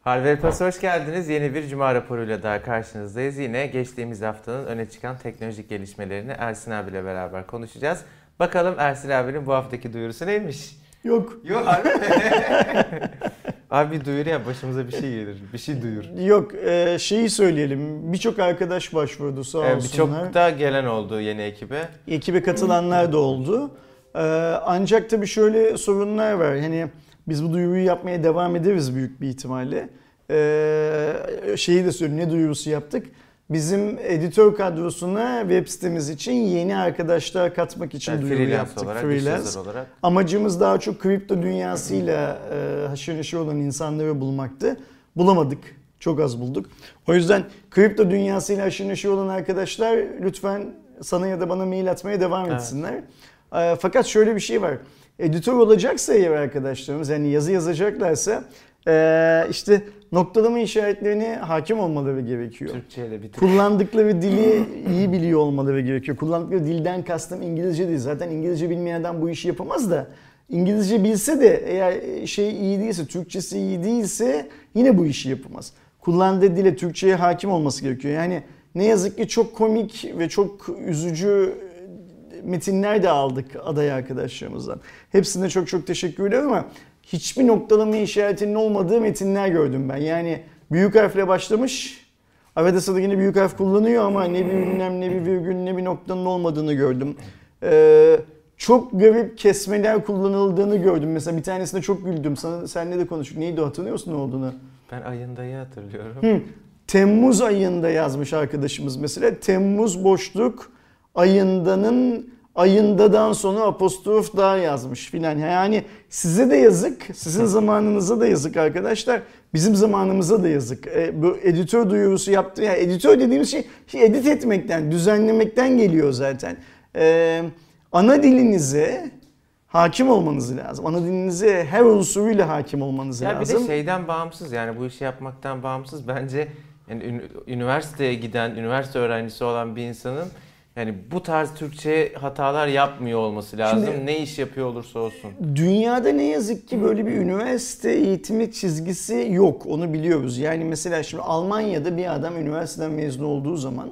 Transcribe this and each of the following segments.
Harvey Plus hoş geldiniz. Yeni bir Cuma raporuyla daha karşınızdayız. Yine geçtiğimiz haftanın öne çıkan teknolojik gelişmelerini Ersin abiyle beraber konuşacağız. Bakalım Ersin abinin bu haftaki duyurusu neymiş? Yok. Yok harbi Abi duyur ya başımıza bir şey gelir. Bir şey duyur. Yok e, şeyi söyleyelim. Birçok arkadaş başvurdu sağ olsunlar. Birçok da gelen oldu yeni ekibe. Ekibe katılanlar da oldu. E, ancak tabii şöyle sorunlar var. Hani biz bu duyuruyu yapmaya devam ederiz büyük bir ihtimalle. E, şeyi de söyleyeyim ne duyurusu yaptık. Bizim editör kadrosuna web sitemiz için yeni arkadaşlar katmak için Yani duyuru yaptık. olarak, Freelance. olarak. Amacımız daha çok kripto dünyasıyla e, haşır neşir olan insanları bulmaktı. Bulamadık. Çok az bulduk. O yüzden kripto dünyasıyla haşır neşir olan arkadaşlar lütfen sana ya da bana mail atmaya devam Evet. etsinler. E, fakat şöyle bir şey var. Editör olacaksa eğer arkadaşlarımız yani yazı yazacaklarsa e, işte noktalama işaretlerine hakim olmaları gerekiyor. Türkçe'ye de bir. Kullandıkları dili iyi biliyor olmaları gerekiyor. Kullandıkları dilden kastım İngilizce değil. Zaten İngilizce bilmeyen adam bu işi yapamaz da. İngilizce bilse de eğer şey iyi değilse, Türkçesi iyi değilse yine bu işi yapamaz. Kullandığı dile Türkçe'ye hakim olması gerekiyor. Yani ne yazık ki çok komik ve çok üzücü metinler de aldık aday arkadaşlarımızdan. Hepsine çok çok teşekkür ederim ama hiçbir noktalama işaretinin olmadığı metinler gördüm ben. Yani büyük harfle başlamış, arada sırada yine büyük harf kullanıyor ama ne bir ünlem, ne bir virgül, ne bir noktanın olmadığını gördüm. Ee, çok garip kesmeler kullanıldığını gördüm. Mesela bir tanesinde çok güldüm. Sana, seninle de konuştuk. Neydi hatırlıyor musun ne olduğunu? Ben ayındayı hatırlıyorum. Hı. Temmuz ayında yazmış arkadaşımız mesela. Temmuz boşluk ayındanın ayındadan sonra apostrof daha yazmış filan. Yani size de yazık, sizin zamanınıza da yazık arkadaşlar. Bizim zamanımıza da yazık. E, bu editör duyurusu yaptı. Yani editör dediğimiz şey, şey edit etmekten, düzenlemekten geliyor zaten. E, ana dilinize hakim olmanız lazım. Ana dilinize her unsuruyla hakim olmanız Ya bir lazım. de şeyden bağımsız yani bu işi yapmaktan bağımsız bence yani ün- üniversiteye giden, üniversite öğrencisi olan bir insanın yani bu tarz Türkçe hatalar yapmıyor olması lazım. Şimdi- ne iş yapıyor olursa olsun. Dünyada ne yazık ki böyle bir üniversite eğitimi çizgisi yok. Onu biliyoruz. Yani mesela şimdi Almanya'da bir adam üniversiteden mezun olduğu zaman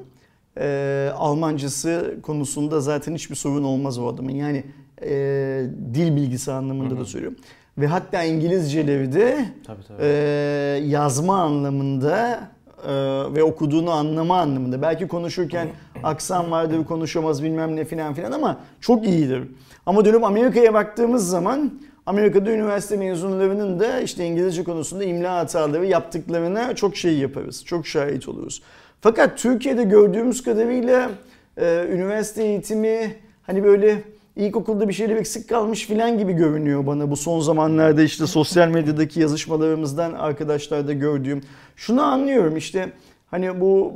e, Almancası konusunda zaten hiçbir sorun olmaz o adamın. Yani e, dil bilgisi anlamında Hı hı. da söylüyorum. Ve hatta İngilizceleri de Tabii tabii. e, yazma anlamında e, ve okuduğunu anlama anlamında. Belki konuşurken aksan vardır, konuşamaz bilmem ne filan filan ama çok iyidir. Ama dönüp Amerika'ya baktığımız zaman Amerika'da üniversite mezunlarının da işte İngilizce konusunda imla hataları yaptıklarına çok şey yaparız. Çok şahit oluruz. Fakat Türkiye'de gördüğümüz kadarıyla e, üniversite eğitimi hani böyle ilkokulda bir şeyler eksik kalmış filan gibi görünüyor bana bu son zamanlarda işte sosyal medyadaki yazışmalarımızdan arkadaşlarda gördüğüm. Şunu anlıyorum işte hani bu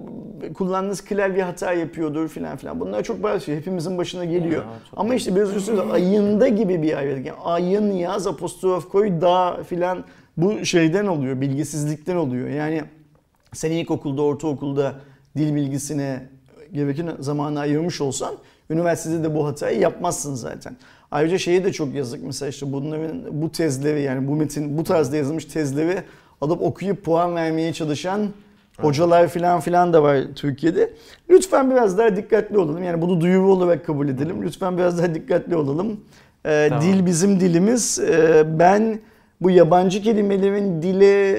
kullandığınız klavye hata yapıyordur filan filan. Bunlar çok bazı şey hepimizin başına geliyor. Ya, Ama işte biraz söyledim ayında gibi bir ayet. Yani ayın yaz apostrof koy da filan bu şeyden oluyor bilgisizlikten oluyor. Yani sen ilkokulda, ortaokulda dil bilgisine gereken zamanı ayırmış olsan üniversitede de bu hatayı yapmazsın zaten. Ayrıca şeye de çok yazık mesela işte bunların bu tezleri yani bu metin bu tarzda yazılmış tezleri alıp okuyup puan vermeye çalışan hocalar filan filan da var Türkiye'de. Lütfen biraz daha dikkatli olalım. Yani bunu duyuru olarak kabul edelim. Lütfen biraz daha dikkatli olalım. Ee, Tamam. Dil bizim dilimiz. Ee, ben bu yabancı kelimelerin dile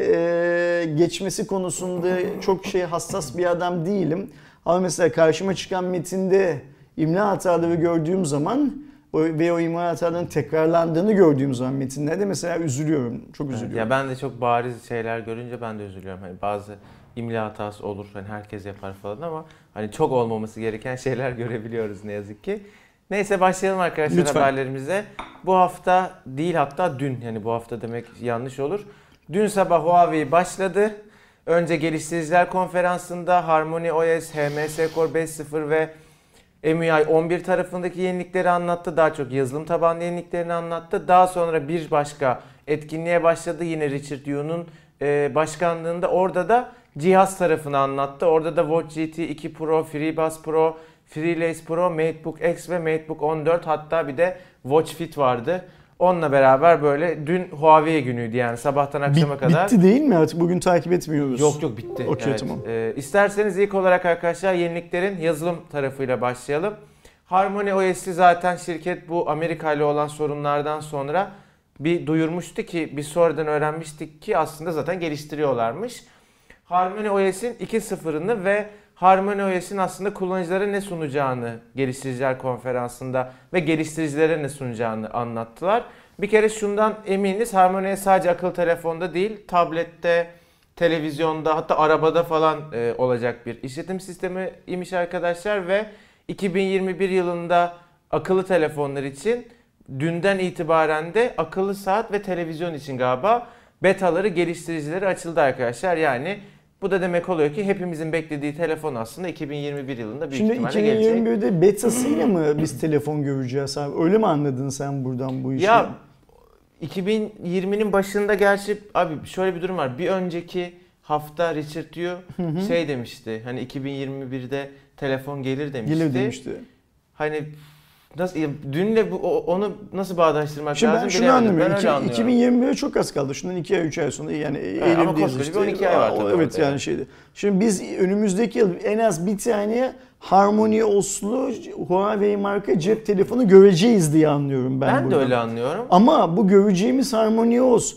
e, geçmesi konusunda çok şey hassas bir adam değilim. Ama mesela karşıma çıkan metinde imla hataları gördüğüm zaman ve o imla hatalarının tekrarlandığını gördüğüm zaman metinlerde mesela üzülüyorum. Çok Evet, üzülüyorum. Ya ben de çok bariz şeyler görünce ben de üzülüyorum. Hani bazı imla hatası olur. Hani herkes yapar falan ama hani çok olmaması gereken şeyler görebiliyoruz ne yazık ki. Neyse başlayalım arkadaşlar Lütfen. haberlerimize. Bu hafta değil hatta dün yani bu hafta demek yanlış olur. Dün sabah Huawei başladı. Önce geliştiriciler konferansında Harmony OS, HMS Core 5.0 ve MUI 11 tarafındaki yenilikleri anlattı. Daha çok yazılım tabanlı yeniliklerini anlattı. Daha sonra bir başka etkinliğe başladı. Yine Richard Yu'nun e, başkanlığında. Orada da cihaz tarafını anlattı. Orada da Watch GT 2 Pro, FreeBuds Pro, FreeLace Pro, MateBook X ve MateBook 14 hatta bir de Watch Fit vardı. Onunla beraber böyle dün Huawei günüydü yani sabahtan akşama Bit- kadar. Bitti değil mi artık? Bugün takip etmiyoruz. Yok yok bitti. Okey, Evet. tamam. Ee, isterseniz ilk olarak arkadaşlar yeniliklerin yazılım tarafıyla başlayalım. Harmony OS'i zaten şirket bu Amerika ile olan sorunlardan sonra bir duyurmuştu ki biz sonradan öğrenmiştik ki aslında zaten geliştiriyorlarmış. Harmony OS'in 2.0'ını ve Harmony OS'in aslında kullanıcılara ne sunacağını geliştiriciler konferansında ve geliştiricilere ne sunacağını anlattılar. Bir kere şundan eminiz Harmony OS sadece akıllı telefonda değil tablette, televizyonda hatta arabada falan e, olacak bir işletim sistemi imiş arkadaşlar ve 2021 yılında akıllı telefonlar için dünden itibaren de akıllı saat ve televizyon için galiba betaları geliştiricileri açıldı arkadaşlar. Yani bu da demek oluyor ki hepimizin beklediği telefon aslında 2021 yılında büyük Şimdi ihtimalle gelecek. 2021'de betasıyla mı biz telefon göreceğiz abi? Öyle mi anladın sen buradan bu işi? Ya 2020'nin başında gerçi abi şöyle bir durum var. Bir önceki hafta Richard Yu şey demişti. Hani 2021'de telefon gelir demişti. Gelir demişti. Hani nasıl ya dünle bu onu nasıl bağdaştırmak Şimdi ben lazım şunu bilemedim. anlamıyorum. Ben öyle anlıyorum. 2021'e çok az kaldı. Şundan 2 ay 3 ay sonra yani ama Eylül'deyiz koskoca işte. bir 12 ay var tabii Evet orada yani şeydi. Şimdi biz önümüzdeki yıl en az bir tane Harmony Oslo Huawei marka cep telefonu göreceğiz diye anlıyorum ben, Ben, de buradan. öyle anlıyorum. Ama bu göreceğimiz Harmony OS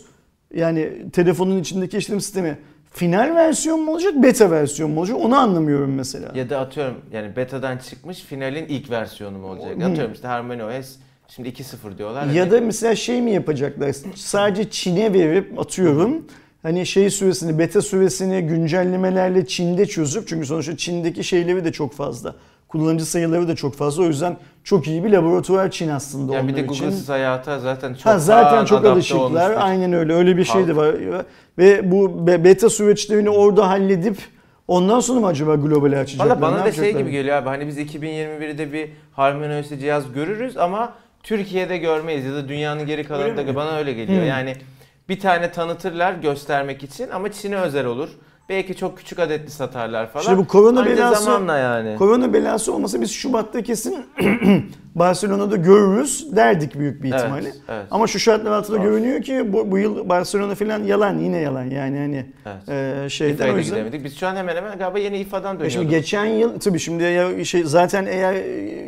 yani telefonun içindeki işletim sistemi final versiyon mu olacak, beta versiyon mu olacak onu anlamıyorum mesela. Ya da atıyorum yani betadan çıkmış finalin ilk versiyonu mu olacak? Hı. Atıyorum işte Harmony OS şimdi 2.0 diyorlar. Ya Hani da mesela şey mi yapacaklar? Sadece Çin'e verip atıyorum. Hani şey süresini, beta süresini güncellemelerle Çin'de çözüp çünkü sonuçta Çin'deki şeyleri de çok fazla. Kullanıcı sayıları da çok fazla. O yüzden çok iyi bir laboratuvar Çin aslında yani bir onlar de için. Google'sız hayata zaten çok Ha, zaten çok alışıklar. olmuş bir- Aynen öyle. Öyle bir şey de halk. var. Ve bu be- beta süreçlerini orada halledip ondan sonra mı acaba globale açacaklar? Valla bana da şey gibi geliyor abi hani biz 2021'de bir Harmony OS cihaz görürüz ama Türkiye'de görmeyiz ya da dünyanın geri kalanında Öyle bana öyle geliyor. Hı. Yani bir tane tanıtırlar göstermek için ama Çin'e özel olur. Belki çok küçük adetli satarlar falan. İşte bu korona Anca belası- zamanla yani. Korona belası olmasa biz Şubat'ta kesin Barcelona'da görürüz derdik büyük bir Evet, ihtimalle. evet. Ama şu şartlar altında Doğru. görünüyor ki bu, bu yıl Barcelona falan yalan yine yalan yani hani Evet. e, şeyden İFA'ya o yüzden. gidemedik. Biz şu an hemen hemen galiba yeni İFA'dan E dönüyoruz. Şimdi geçen yıl tabii şimdi ya şey zaten eğer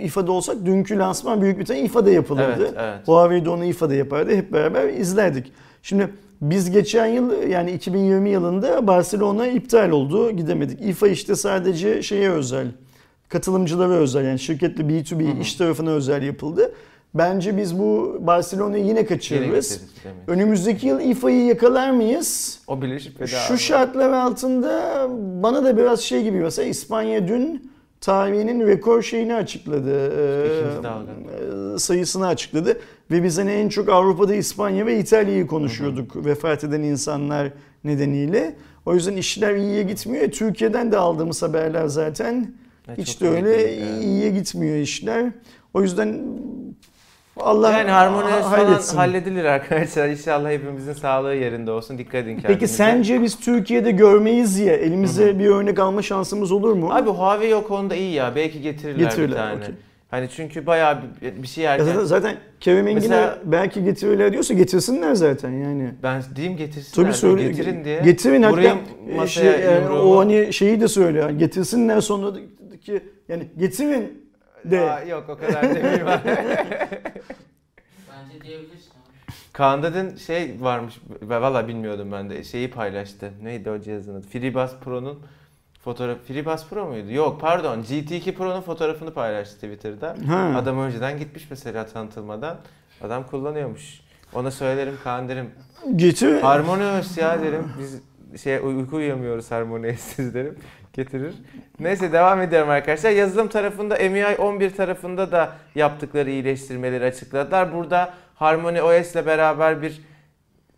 İFA'da olsak dünkü lansman büyük bir tane İFA'da yapılırdı. Evet, evet. Huawei de onu İFA'da yapardı. Hep beraber izlerdik. Şimdi biz geçen yıl yani 2020 yılında Barcelona iptal oldu. Gidemedik. İFA işte sadece şeye özel. Katılımcılara özel yani şirketli B2B iş tarafına özel yapıldı. Bence biz bu Barcelona'yı yine kaçırırız. Önümüzdeki yıl İFA'yı yakalar mıyız? O bile şüpheli Şu şartlar altında bana da biraz şey gibi mesela İspanya dün tarihinin rekor şeyini açıkladı. Ee, İkinci dalga. e, sayısını açıkladı. Ve biz hani en çok Avrupa'da İspanya ve İtalya'yı konuşuyorduk vefat eden insanlar nedeniyle. O yüzden işler iyiye gitmiyor. E, Türkiye'den de aldığımız haberler zaten Evet, hiç çok de öyle evet. iyiye gitmiyor işler. O yüzden Allah Yani harmoni halletsin. halledilir arkadaşlar. İnşallah hepimizin sağlığı yerinde olsun. Dikkat edin kendinize. Peki sence biz Türkiye'de görmeyiz ya elimize bir örnek alma şansımız olur mu? Abi Huawei o konuda iyi ya. Belki getirirler, Getirirler, bir tane. okey. Hani çünkü bayağı bir, bir şey Ya erken. zaten, zaten Kerem Engin'e belki getirirler diyorsa getirsinler zaten yani. Ben diyeyim getirsinler. Tabii söyle. Getirin diye. Getirin hatta Vurayım e, masaya şey, yani yumruğumu. o hani şeyi de söyle. Yani getirsinler sonra da ki yani getirin de. Aa, yok o kadar demeyeyim. Bence diyebilirsin abi. Kaan'da dün şey varmış. Valla bilmiyordum ben de. Şeyi paylaştı. Neydi o cihazın adı? FreeBuds Pro'nun fotoğraf FreeBuds Pro muydu? Yok pardon. GT2 Pro'nun fotoğrafını paylaştı Twitter'da. Ha. Adam önceden gitmiş mesela tanıtılmadan. Adam kullanıyormuş. Ona söylerim Kaan derim. Getir. Harmonious ya derim. Biz şey uyku uyuyamıyoruz harmoniyesiz derim. Getirir. Neyse devam ediyorum arkadaşlar. Yazılım tarafında MII 11 tarafında da yaptıkları iyileştirmeleri açıkladılar. Burada Harmony OS ile beraber bir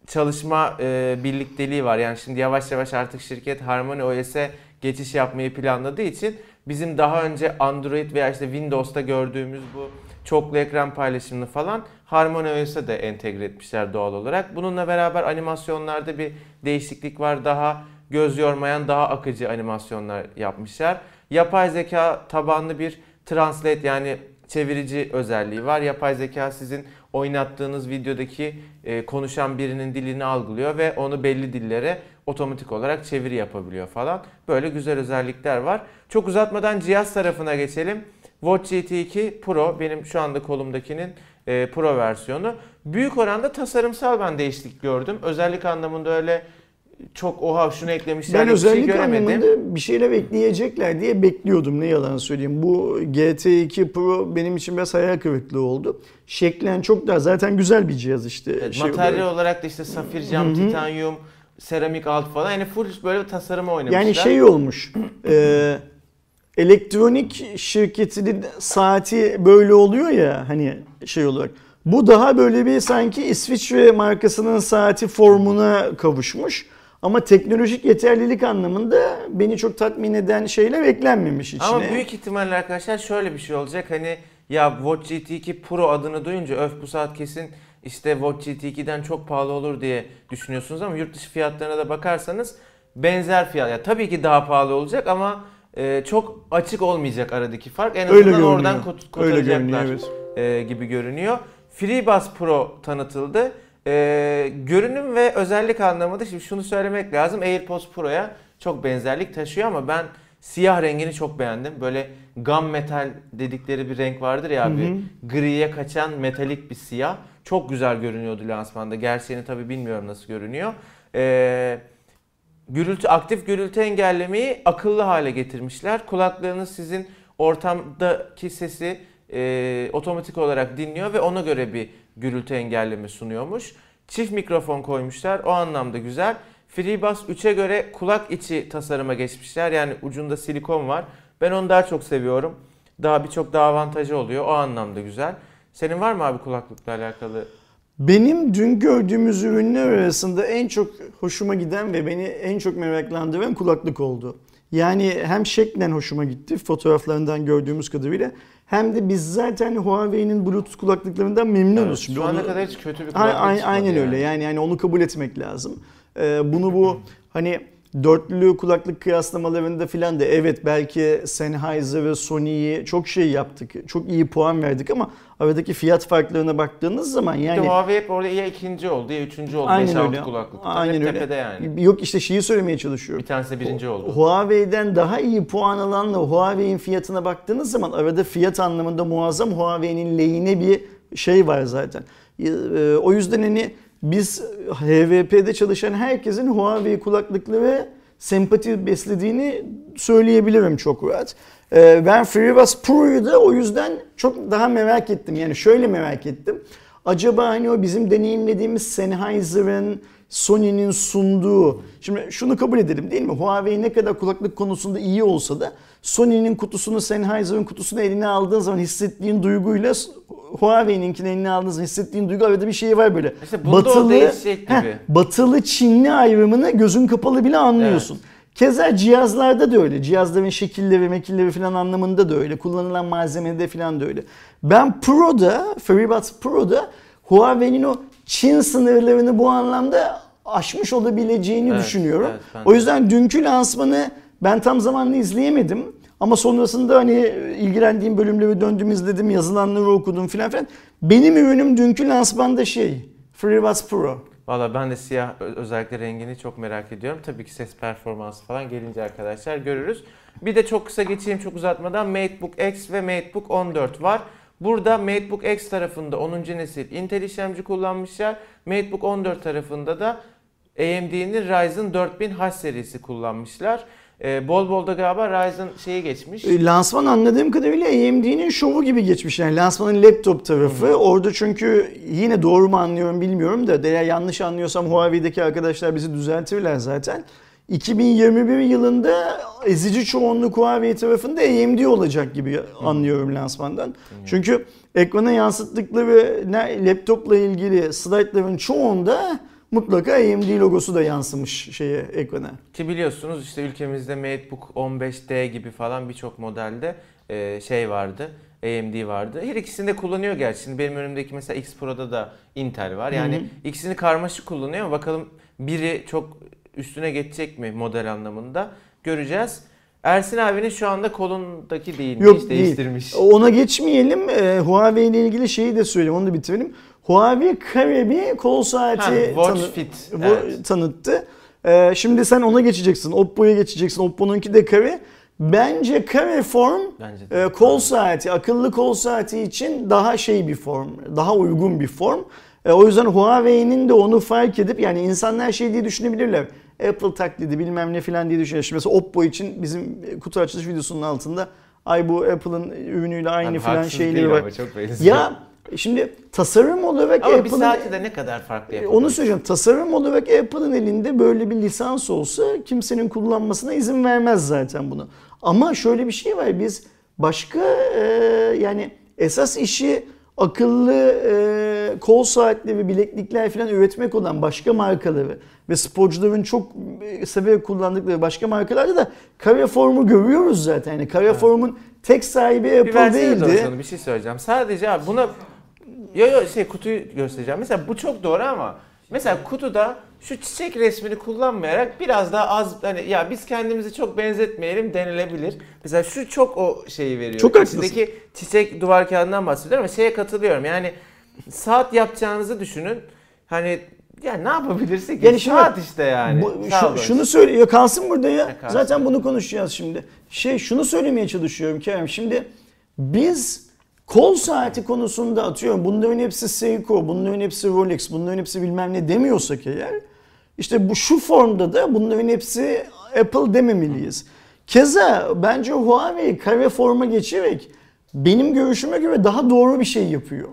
çalışma e, birlikteliği var. Yani şimdi yavaş yavaş artık şirket Harmony OS'e geçiş yapmayı planladığı için bizim daha önce Android veya işte Windows'ta gördüğümüz bu çoklu ekran paylaşımını falan Harmony OS'e de entegre etmişler doğal olarak. Bununla beraber animasyonlarda bir değişiklik var. Daha göz yormayan, daha akıcı animasyonlar yapmışlar. Yapay zeka tabanlı bir translate yani çevirici özelliği var. Yapay zeka sizin oynattığınız videodaki e, konuşan birinin dilini algılıyor ve onu belli dillere otomatik olarak çeviri yapabiliyor falan. Böyle güzel özellikler var. Çok uzatmadan cihaz tarafına geçelim. Watch GT 2 Pro benim şu anda kolumdakinin e, Pro versiyonu. Büyük oranda tasarımsal ben değişiklik gördüm. Özellik anlamında öyle çok oha şunu eklemişler Ben şey özellik göremedim. anlamında bir şeyler ekleyecekler diye bekliyordum ne yalan söyleyeyim. Bu GT2 Pro benim için biraz hayal kırıklığı oldu. Şeklen çok daha zaten güzel bir cihaz işte. Evet, şey materyal olarak. olarak da işte safir cam, titanyum, seramik alt falan yani full böyle tasarıma oynamışlar. Yani şey olmuş. e, elektronik şirketinin saati böyle oluyor ya hani şey olarak. Bu daha böyle bir sanki İsviçre markasının saati formuna kavuşmuş. Ama teknolojik yeterlilik anlamında beni çok tatmin eden şeyler eklenmemiş içine. Ama büyük ihtimalle arkadaşlar şöyle bir şey olacak hani ya Watch GT2 Pro adını duyunca öf bu saat kesin işte Watch GT2'den çok pahalı olur diye düşünüyorsunuz ama yurt dışı fiyatlarına da bakarsanız benzer fiyat. Ya tabii ki daha pahalı olacak ama e, çok açık olmayacak aradaki fark. En Öyle azından görünüyor. oradan kot- Öyle kotaracaklar görünüyor, evet. e, gibi görünüyor. FreeBuds Pro tanıtıldı. E, görünüm ve özellik anlamında şimdi şunu söylemek lazım. AirPods Pro'ya çok benzerlik taşıyor ama ben siyah rengini çok beğendim. Böyle gam metal dedikleri bir renk vardır ya abi. Griye kaçan metalik bir siyah. Çok güzel görünüyordu lansmanda. Gerçeğini tabii bilmiyorum nasıl görünüyor. Ee, gürültü aktif gürültü engellemeyi akıllı hale getirmişler. Kulaklarınız sizin ortamdaki sesi e, otomatik olarak dinliyor ve ona göre bir gürültü engelleme sunuyormuş. Çift mikrofon koymuşlar. O anlamda güzel. FreeBuds 3'e göre kulak içi tasarıma geçmişler. Yani ucunda silikon var. Ben onu daha çok seviyorum. Daha birçok daha avantajı oluyor. O anlamda güzel. Senin var mı abi kulaklıkla alakalı? Benim dün gördüğümüz ürünler arasında en çok hoşuma giden ve beni en çok meraklandıran kulaklık oldu. Yani hem şeklen hoşuma gitti fotoğraflarından gördüğümüz kadarıyla hem de biz zaten Huawei'nin Bluetooth kulaklıklarından memnunuz. Evet, Şimdi şu ana onu- kadar hiç kötü bir kulaklık a- çıkmadı Aynen öyle yani yani onu kabul etmek lazım. Ee, bunu bu hani dörtlü kulaklık kıyaslamalarında filan da evet belki Sennheiser ve Sony'yi çok şey yaptık. Çok iyi puan verdik ama aradaki fiyat farklarına baktığınız zaman Bir de yani Huawei hep orada ya ikinci oldu ya üçüncü oldu. Aynen 5-6 öyle. kulaklıkta. Aynen hep öyle. tepede yani. Yok işte şeyi söylemeye çalışıyorum. Bir tanesi birinci oldu. Huawei'den daha iyi puan alanla Huawei'in fiyatına baktığınız zaman arada fiyat anlamında muazzam Huawei'nin lehine bir şey var zaten. Ee, O yüzden hani biz HVP'de çalışan herkesin Huawei kulaklıkları sempati beslediğini söyleyebilirim çok rahat. Ee, Ben FreeBuds Pro'yu da o yüzden çok daha merak ettim. Yani şöyle merak ettim. Acaba hani o bizim deneyimlediğimiz Sennheiser'ın, Sony'nin sunduğu, şimdi şunu kabul edelim değil mi? Huawei ne kadar kulaklık konusunda iyi olsa da Sony'nin kutusunu, Sennheiser'ın kutusunu eline aldığın zaman hissettiğin duyguyla Huawei'ninkini eline aldığın zaman hissettiğin duygu arada bir şey var böyle. İşte gibi. Heh, batılı Çinli ayrımını gözün kapalı bile anlıyorsun. Keza cihazlarda da öyle. Cihazların şekilleri, mekilleri falan anlamında da öyle. Kullanılan malzemede falan da öyle. Ben Pro'da, FreeBuds Pro'da Huawei'nin o Çin sınırlarını bu anlamda aşmış olabileceğini Evet, düşünüyorum. evet, o yüzden dünkü lansmanı ben tam zamanlı izleyemedim. Ama sonrasında hani ilgilendiğim bölümleri döndüm izledim, yazılanları okudum filan filan. Benim ürünüm dünkü lansmanda şey, FreeBuds Pro. Valla ben de siyah özellikle rengini çok merak ediyorum. Tabii ki ses performansı falan gelince arkadaşlar görürüz. Bir de çok kısa geçeyim çok uzatmadan MateBook X ve MateBook 14 var. Burada MateBook X tarafında 10. nesil Intel işlemci kullanmışlar. MateBook 14 tarafında da AMD'nin Ryzen 4000H serisi kullanmışlar. Ee, bol bol da galiba Ryzen şeyi geçmiş. E, Lansman anladığım kadarıyla AMD'nin şovu gibi geçmiş. Yani lansmanın laptop tarafı. Orada çünkü yine doğru mu anlıyorum bilmiyorum da eğer yanlış anlıyorsam Huawei'deki arkadaşlar bizi düzeltirler zaten. 2021 yılında ezici çoğunluk Huawei tarafında AMD olacak gibi anlıyorum lansmandan. Çünkü ekrana yansıttıkları laptopla ilgili slaytların çoğunda mutlaka AMD logosu da yansımış şeye ekrana. Ki biliyorsunuz işte ülkemizde MateBook 15D gibi falan birçok modelde e, şey vardı. AMD vardı. Her ikisini de kullanıyor gerçi. Şimdi benim önümdeki mesela X Pro'da da Intel var. Yani ikisini karmaşık kullanıyor bakalım biri çok üstüne geçecek mi model anlamında göreceğiz. Ersin abinin şu anda kolundaki değil. Yok hiç değil. değiştirmiş. Ona geçmeyelim. Ee, Huawei ile ilgili şeyi de söyleyeyim. Onu da bitirelim. Huawei kare bir kol saati Ha, Watch tanı- Fit, evet. tanıttı. Ee, şimdi sen ona geçeceksin. Oppo'ya geçeceksin. Oppo'nunki de kare. Bence kare form Bence de. e, kol saati, akıllı kol saati için daha şey bir form, daha uygun bir form. E, o yüzden Huawei'nin de onu fark edip yani insanlar şey diye düşünebilirler. Apple taklidi bilmem ne filan diye düşünüyor. Şimdi mesela Oppo için bizim kutu açılış videosunun altında ay bu Apple'ın ürünüyle aynı Hani filan şeyleri var. ama çok benziyor. Ya şimdi tasarım olarak Ama bir Apple'ın saati de ne kadar farklı e, yapabilir? onu söyleyeceğim. Tasarım olarak Apple'ın elinde böyle bir lisans olsa kimsenin kullanmasına izin vermez zaten bunu. Ama şöyle bir şey var. Biz başka e, yani esas işi akıllı e, kol saatleri ve bileklikler falan üretmek olan başka markaları ve sporcuların çok e, severek kullandıkları başka markalarda da kare formu görüyoruz zaten. Yani kare formun tek sahibi bir Apple versene değildi. bir şey söyleyeceğim. Sadece abi buna yo yo şey kutuyu göstereceğim. Mesela bu çok doğru ama mesela kutuda şu çiçek resmini kullanmayarak biraz daha az hani ya biz kendimizi çok benzetmeyelim denilebilir. Mesela şu çok o şeyi veriyor. Çok haklısın. İçindeki çiçek duvar kağıdından bahsediyorum ama şeye katılıyorum. Yani saat yapacağınızı düşünün. Hani ya ne yapabilirsin ki? Yani şimdi saat işte yani. Bu, şu- olun. şunu söyle ya kalsın burada ya. Ya kalsın. Zaten bunu konuşacağız şimdi. Şey şunu söylemeye çalışıyorum Kerem. Şimdi biz kol saati konusunda atıyorum bunların hepsi Seiko, bunların hepsi Rolex, bunların hepsi bilmem ne demiyorsak eğer işte bu şu formda da bunların hepsi Apple dememeliyiz. Keza bence Huawei kare forma geçerek benim görüşüme göre daha doğru bir şey yapıyor.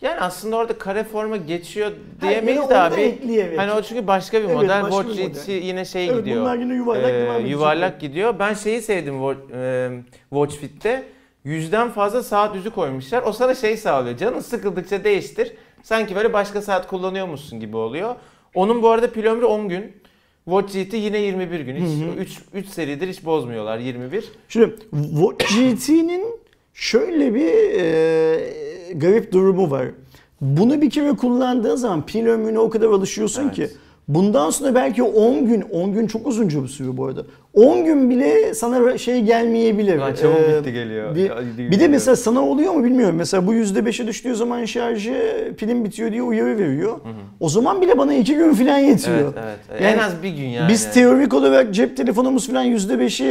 Yani aslında orada kare forma geçiyor diyemeyiz de abi. Hani o çünkü başka bir Evet, model. başka Watch bir model. Yine şey Evet, gidiyor. bunlar yine yuvarlak edecek. Yuvarlak gidiyor. Ben şeyi sevdim e, Watch Fit'te. Yüzden fazla saat yüzü koymuşlar. O sana şey sağlıyor. Canın sıkıldıkça değiştir. Sanki böyle başka saat kullanıyormuşsun gibi oluyor. Onun bu arada pil ömrü 10 gün. Watch GT yine 21 gün. Hiç 3 3 seridir hiç bozmuyorlar 21. Şimdi Watch GT'nin şöyle bir e, garip durumu var. Bunu bir kere kullandığın zaman pil ömrüne o kadar alışıyorsun Evet. ki bundan sonra belki 10 gün, 10 gün çok uzunca bir süre bu arada. 10 gün bile sana şey gelmeyebilir. Lan çabuk Ee, bitti geliyor. Bir, Ya, bir de mesela sana oluyor mu bilmiyorum. Mesela bu %5'e düştüğü zaman şarjı pilin bitiyor diye uyarı veriyor. O zaman bile bana 2 gün falan yetiyor. Evet evet. Yani en az bir gün yani. Biz teorik olarak cep telefonumuz falan %5'i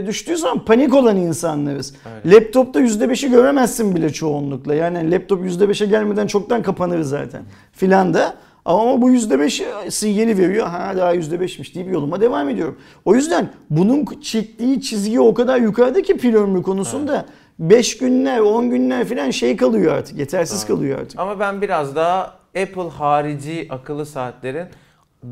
e, düştüğü zaman panik olan insanlarız. Laptopta %5'i göremezsin bile çoğunlukla. Yani laptop %5'e gelmeden çoktan kapanır zaten filan da. Ama bu %5 sinyali veriyor. Ha daha %5'miş deyip yoluma devam ediyorum. O yüzden bunun çektiği çizgi o kadar yukarıda ki pil ömrü konusunda 5 günler 10 günler falan şey kalıyor artık. Yetersiz kalıyor artık. Ama ben biraz daha Apple harici akıllı saatlerin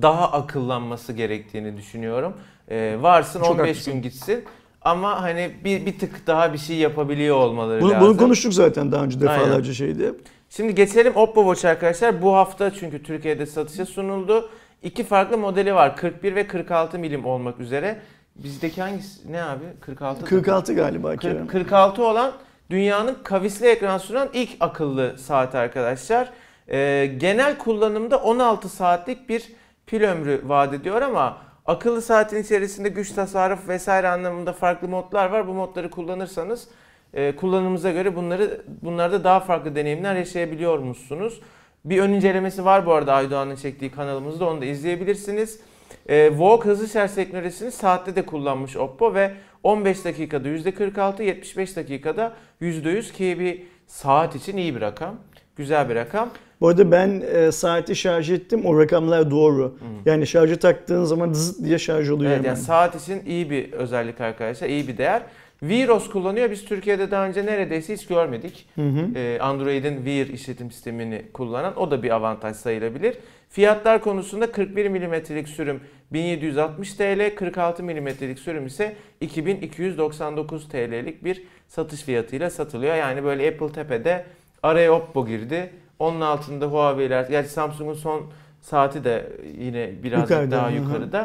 daha akıllanması gerektiğini düşünüyorum. Ee, varsın Çok 15 haklısın. gün gitsin ama hani bir, bir tık daha bir şey yapabiliyor olmaları Bunu, lazım. bunu konuştuk zaten daha önce defalarca Aynen. şeydi. Şimdi geçelim Oppo Watch arkadaşlar. Bu hafta çünkü Türkiye'de satışa sunuldu. İki farklı modeli var. 41 ve 46 milim olmak üzere. Bizdeki hangisi ne abi? 46 da- 46 galiba Kır- Kerem. 46 olan dünyanın kavisli ekran sunan ilk akıllı saat arkadaşlar. Ee, genel kullanımda 16 saatlik bir pil ömrü vaat ediyor ama akıllı saatin içerisinde güç tasarruf vesaire anlamında farklı modlar var. Bu modları kullanırsanız e, kullanımınıza göre bunları bunlarda daha farklı deneyimler yaşayabiliyor musunuz? Bir ön incelemesi var bu arada Aydoğan'ın çektiği kanalımızda onu da izleyebilirsiniz. E, VOOC hızlı şarj teknolojisini saatte de kullanmış Oppo ve 15 dakikada %46, 75 dakikada %100 ki bir saat için iyi bir rakam. Güzel bir rakam. Bu arada ben e, saati şarj ettim. O rakamlar doğru. Yani şarjı taktığın zaman zıt diye şarj oluyor Evet hemen. yani saat için iyi bir özellik arkadaşlar, iyi bir değer. Viros kullanıyor. Biz Türkiye'de daha önce neredeyse hiç görmedik. Ee, Android'in Wear işletim sistemini kullanan o da bir avantaj sayılabilir. Fiyatlar konusunda 41 mm'lik sürüm 1760 TL, 46 mm'lik sürüm ise 2299 TL'lik bir satış fiyatıyla satılıyor. Yani böyle Apple Tepe'de araya Oppo girdi. Onun altında Huawei'ler, gerçi Samsung'un son saati de yine birazcık Yukarıda, daha hı hı.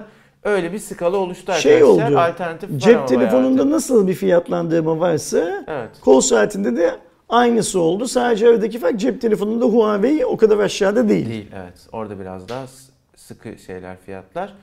Öyle bir skala oluştu Şey arkadaşlar. oldu, Alternatif Cep telefonunda bayağı. nasıl bir fiyatlandırma varsa Evet. kol saatinde de aynısı oldu. Sadece aradaki fark cep telefonunda Huawei o kadar aşağıda değil. Değil evet. Orada biraz daha sıkı şeyler fiyatlar.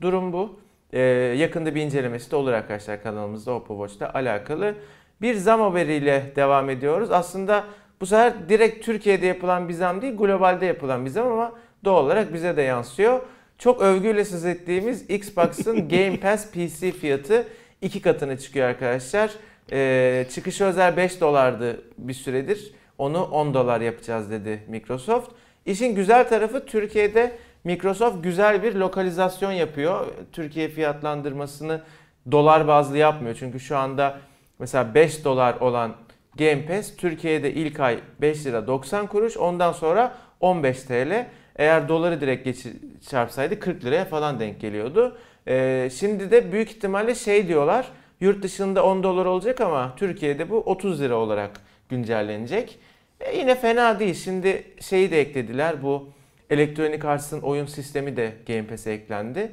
Durum bu. Ee, yakında bir incelemesi de olur arkadaşlar kanalımızda Oppo Watch'la alakalı. Bir zam haberiyle devam ediyoruz. Aslında bu sefer direkt Türkiye'de yapılan bir zam değil, globalde yapılan bir zam ama doğal olarak bize de yansıyor. Çok övgüyle söz ettiğimiz Xbox'ın Game Pass PC fiyatı iki katına çıkıyor arkadaşlar. Ee, çıkışı özel 5 dolardı bir süredir. Onu 10 dolar yapacağız dedi Microsoft. İşin güzel tarafı Türkiye'de Microsoft güzel bir lokalizasyon yapıyor. Türkiye fiyatlandırmasını dolar bazlı yapmıyor. Çünkü şu anda mesela 5 dolar olan Game Pass Türkiye'de ilk ay 5 lira 90 kuruş ondan sonra 15 TL. Eğer doları direkt geçir, çarpsaydı 40 liraya falan denk geliyordu. Ee, şimdi de büyük ihtimalle şey diyorlar yurt dışında 10 dolar olacak ama Türkiye'de bu 30 lira olarak güncellenecek. E, yine fena değil. Şimdi şeyi de eklediler bu Electronic Arts'ın oyun sistemi de Game Pass'e eklendi.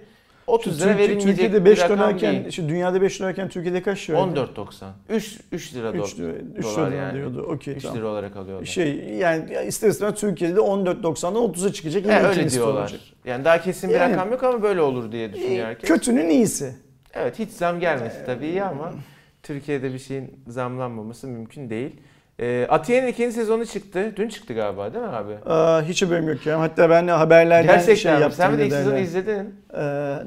30 lira verilmeyecek Türkiye'de bir 5 rakam dönerken, şu dünyada 5 dönerken Türkiye'de kaç lira? 14.90. 3 3 lira 3 do- lira, 3 dolar lira yani. diyordu. Okey 3 tamam. lira olarak alıyorlar. Şey yani ister istemez Türkiye'de 14.90'dan 30'a çıkacak. E, Yine öyle ikincisi diyorlar. olacak. Yani daha kesin bir Yani- rakam yok ama böyle olur diye düşünüyor herkes. Kötünün iyisi. Evet hiç zam gelmesi tabii iyi ama Türkiye'de bir şeyin zamlanmaması mümkün değil. Ee, Atiye'nin ikinci sezonu çıktı. Dün çıktı galiba değil mi abi? Aa, hiç haberim yok ya. Hatta ben de haberlerden Gerçekten şey mi? yaptım. Sen bir de ilk sezonu izledin. Ee,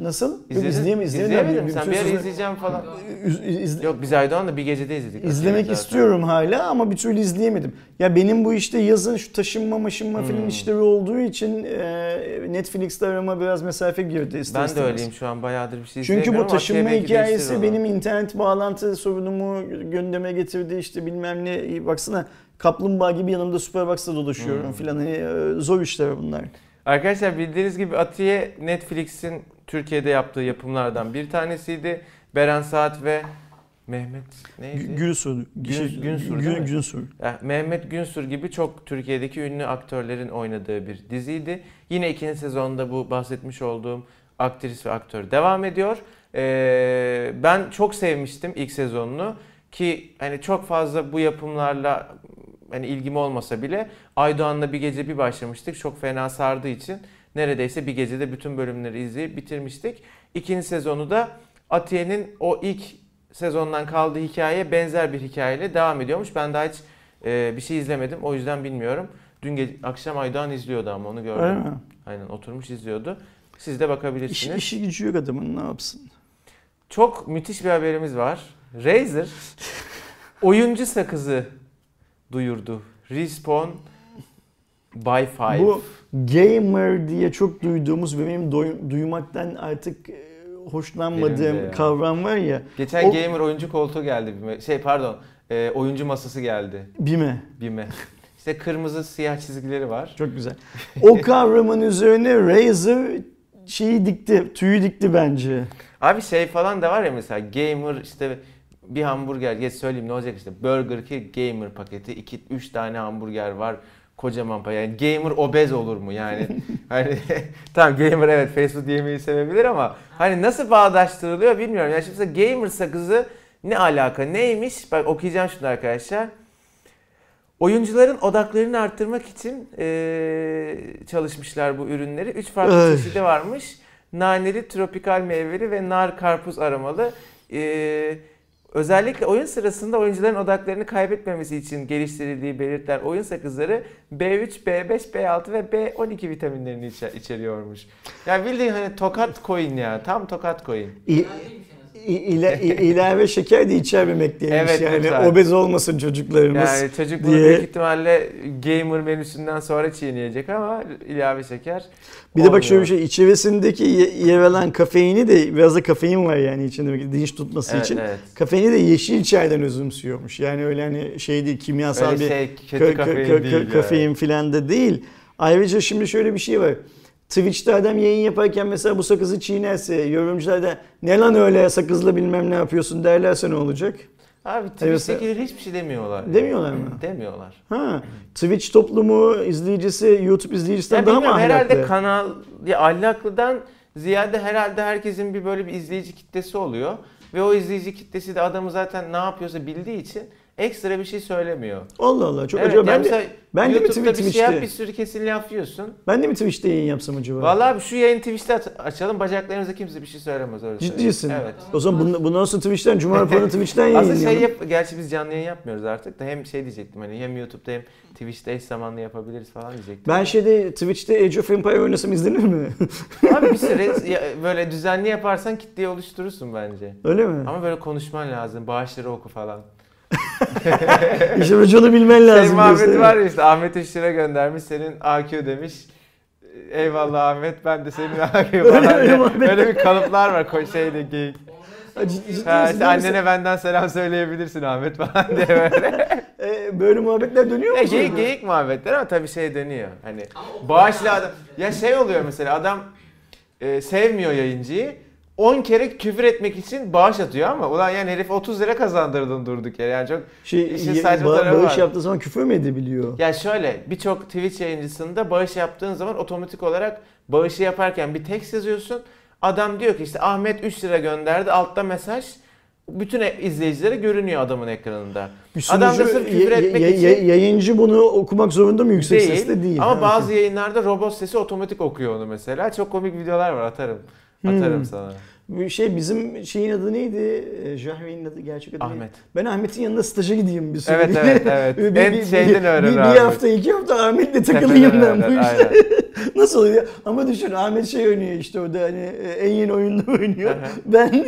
nasıl? Yok İzledin. izleyeyim, izleyemedim. Sen bir ara izleyeceğim falan. İz- iz- Yok biz Aydoğan'la bir gecede izledik. İzlemek istiyorum hala ama bir türlü izleyemedim. Ya benim bu işte yazın şu taşınma maşınma Hmm. film işleri olduğu için e, Netflix'te arama biraz mesafe girdi ister Ben de istemez. öyleyim şu an bayağıdır bir şey Çünkü bu taşınma hikayesi benim internet bağlantı sorunumu gündeme getirdi işte bilmem ne baksana kaplumbağa gibi yanımda Superbox'ta dolaşıyorum Hmm. filan hani e, zor işler bunlar. Arkadaşlar bildiğiniz gibi Atiye Netflix'in Türkiye'de yaptığı yapımlardan bir tanesiydi. Beren Saat ve Mehmet neydi? Gü- Gülsur. Gün- Şey, Günsur Gün- değil mi? Günsur. Ya, Mehmet Günsur gibi çok Türkiye'deki ünlü aktörlerin oynadığı bir diziydi. Yine ikinci sezonda bu bahsetmiş olduğum aktris ve aktör devam ediyor. Ee, ben çok sevmiştim ilk sezonunu ki hani çok fazla bu yapımlarla hani ilgim olmasa bile Aydoğan'la bir gece bir başlamıştık. Çok fena sardığı için neredeyse bir gecede bütün bölümleri izleyip bitirmiştik. İkinci sezonu da Atiye'nin o ilk sezondan kaldığı hikayeye benzer bir hikayeyle devam ediyormuş. Ben daha hiç e, bir şey izlemedim. O yüzden bilmiyorum. Dün gece, akşam Aydoğan izliyordu ama onu gördüm. Öyle mi? Aynen oturmuş izliyordu. Siz de bakabilirsiniz. işi gücü yok adamın ne yapsın. Çok müthiş bir haberimiz var. Razer oyuncu sakızı duyurdu. Respawn by 5. Bu gamer diye çok duyduğumuz ve benim doy- duymaktan artık hoşlanmadığım ya. kavram var ya. Geçen o- gamer oyuncu koltuğu geldi. BİM'e. Şey pardon e, oyuncu masası geldi Bime. BİM'e. İşte kırmızı siyah çizgileri var. Çok güzel. O kavramın üzerine Razer şeyi dikti, tüyü dikti bence. Abi şey falan da var ya mesela gamer işte bir hamburger geç söyleyeyim ne olacak işte Burger King gamer paketi 2 3 tane hamburger var kocaman paket. Yani gamer obez olur mu yani? hani tamam gamer evet fast food yemeyi sevebilir ama hani nasıl bağdaştırılıyor bilmiyorum. Yani şimdi mesela gamer sakızı ne alaka neymiş? Bak okuyacağım şimdi arkadaşlar. Oyuncuların odaklarını arttırmak için eee, çalışmışlar bu ürünleri. Üç farklı çeşidi varmış. Naneli, tropikal meyveli ve nar karpuz aromalı. Eee, özellikle oyun sırasında oyuncuların odaklarını kaybetmemesi için geliştirildiği belirtilen oyun sakızları B3, B5, B6 ve B12 vitaminlerini içe- içeriyormuş. Ya bildiğin hani tokat coin ya. Tam tokat coin. İ- ile- ilave şeker de içermemekteymiş Evet, yani lütfen. obez olmasın çocuklarımız. Yani çocuk bunu diye. büyük ihtimalle gamer menüsünden sonra çiğneyecek ama ilave şeker Bir de bak şöyle bir olmuyor. şey içerisindeki ye- yer alan kafeini de biraz da kafein var yani içinde dinç tutması Evet, için. evet. Kafeini de yeşil çaydan özümsüyormuş. Yani öyle hani şey değil kimyasal Öyle bir şey kötü ka- kafein ka- ka- değil yani. kafein filan da değil. Ayrıca şimdi şöyle bir şey var. Twitch'te adam yayın yaparken mesela bu sakızı çiğnerse yorumcular da ne lan öyle sakızla bilmem ne yapıyorsun derlerse ne olacak? Abi Twitch'tekiler hiçbir şey demiyorlar. Demiyorlar mı? Demiyorlar. Ha, Twitch toplumu izleyicisi YouTube izleyicisinden Ya daha mı bilmiyorum, herhalde ahlaklı? kanal ya ahlaklıdan ziyade herhalde herkesin bir böyle bir izleyici kitlesi oluyor. Ve o izleyici kitlesi de adamı zaten ne yapıyorsa bildiği için ekstra bir şey söylemiyor. Allah Allah çok evet, yani Ben de, ben de mi tweet bir şey yap bir Twitch'te? sürü kesin laf yiyorsun. Ben de mi Twitch'te yayın yapsam acaba? Vallahi abi şu yayın Twitch'te aç- açalım bacaklarınıza kimse bir şey söylemez öyle. Ciddisin. Evet. O zaman bundan, bundan sonra Twitch'ten, Cuma raporunu Twitch'ten Aslında yayınlayalım. şey yap, gerçi biz canlı yayın yapmıyoruz artık da hem şey diyecektim hani hem YouTube'da hem Twitch'te eş zamanlı yapabiliriz falan diyecektim. Ben şeyde Twitch'te Age of Empire oynasam izlenir mi? Abi bir süre ya- böyle düzenli yaparsan kitleyi oluşturursun bence. Öyle mi? Ama böyle konuşman lazım. Bağışları oku falan. İşte raconı bilmen Şey lazım. muhabbeti diyorsun. var ya işte Ahmet 3 lira göndermiş senin AQ demiş. Eyvallah Ahmet ben de senin AQ falan öyle. Öyle bir kalıplar var ko- şeyde geyik. Ha, ciddi- ciddi Ha, misin? işte annene benden selam söyleyebilirsin Ahmet falan diye böyle. Ee, böyle muhabbetler dönüyor mu? geyik, geyik muhabbetler ama tabii şey dönüyor. Hani bağışlı adam. Ya şey oluyor mesela adam e, sevmiyor yayıncıyı. 10 kere küfür etmek için bağış atıyor ama ulan yani herif 30 lira kazandırdın durduk yere. Yani çok Şey, İşin saçma ba- tarafı bağış var. yaptığı zaman küfür mü edebiliyor? Ya şöyle birçok Twitch yayıncısında bağış yaptığın zaman otomatik olarak bağışı yaparken bir tekst yazıyorsun. Adam diyor ki işte Ahmet 3 lira gönderdi altta mesaj. Bütün e- izleyicilere görünüyor adamın ekranında. Bir Adam da sunucu- sırf küfür etmek ye- için- ye- yayıncı bunu okumak zorunda mı yüksek Değil. sesle değil. Ama Ha, bazı yayınlarda robot sesi otomatik okuyor onu mesela. Çok komik videolar var atarım. Atarım Hmm. sana. Bir şey bizim şeyin adı neydi? Ee, Jahve'nin adı gerçek adı neydi? Ahmet. Ben Ahmet'in yanına staja gideyim bir süre. Evet evet evet. Bir- en bir- şeyden bir, öğren bir, abi. bir hafta iki hafta Ahmet'le takılayım ben bu aynen. Nasıl oluyor? Ama düşün Ahmet şey oynuyor işte orada hani e, en yeni oyunda oynuyor. Ben